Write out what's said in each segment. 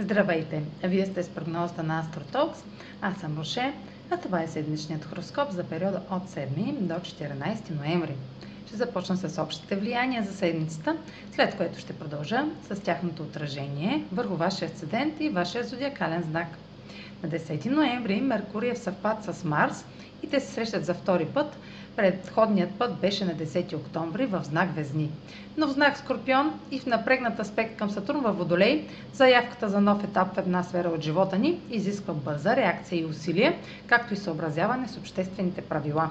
Здравейте! Вие сте с прогнозата на AstroTalks. Аз съм Роше, а това е седмичният хороскоп за периода от 7 до 14 ноември. Ще започна с общите влияния за седмицата, след което ще продължа с тяхното отражение върху вашия асцендент и вашия зодиакален знак. На 10 ноември Меркурий е в съвпад с Марс и те се срещат за втори път Предходният път беше на 10 октомври в знак Везни. Но в знак Скорпион и в напрегнат аспект към Сатурн във Водолей, заявката за нов етап в една сфера от живота ни изисква бърза реакция и усилие, както и съобразяване с обществените правила.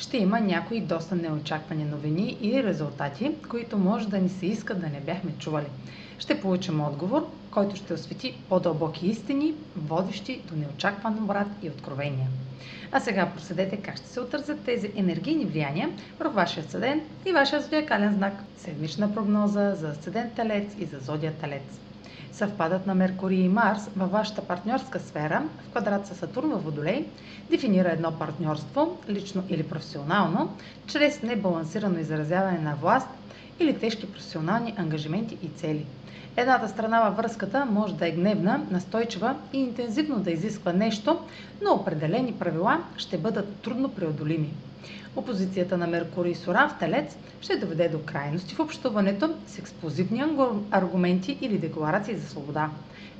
ще има някои доста неочаквани новини и резултати, които може да ни се иска да не бяхме чували. Ще получим отговор, който ще освети по-дълбоки истини, водещи до неочакван обрат и откровения. А сега проследете как ще се отразят тези енергийни влияния върху вашия асцендент и вашия зодиакален знак. Седмична прогноза за асцендент Телец и за зодия Телец. Съвпадът на Меркурий и Марс във вашата партньорска сфера в квадрат с Сатурн във Водолей дефинира едно партньорство, лично или професионално, чрез небалансирано изразяване на власт или тежки професионални ангажименти и цели. Едната страна във връзката може да е гневна, настойчива и интензивно да изисква нещо, но определени правила ще бъдат трудно преодолими. Опозицията на Меркурий с Оран в Телец ще доведе до крайности в общуването с експлозивни аргументи или декларации за свобода.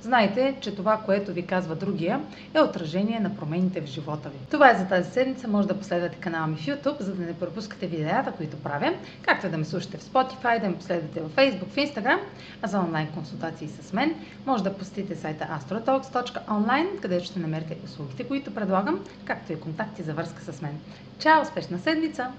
Знайте, че това, което ви казва другия, е отражение на промените в живота ви. Това е за тази седмица. Може да последвате канала ми в YouTube, за да не пропускате видеята, които правя, както да ме слушате в Spotify, да ме последвате в Facebook, в Instagram, а за онлайн консултации с мен може да посетите сайта astrotalks.online, където ще намерите услугите, които предлагам, както и контакти за връзка с мен. Чао! Успешна седмица!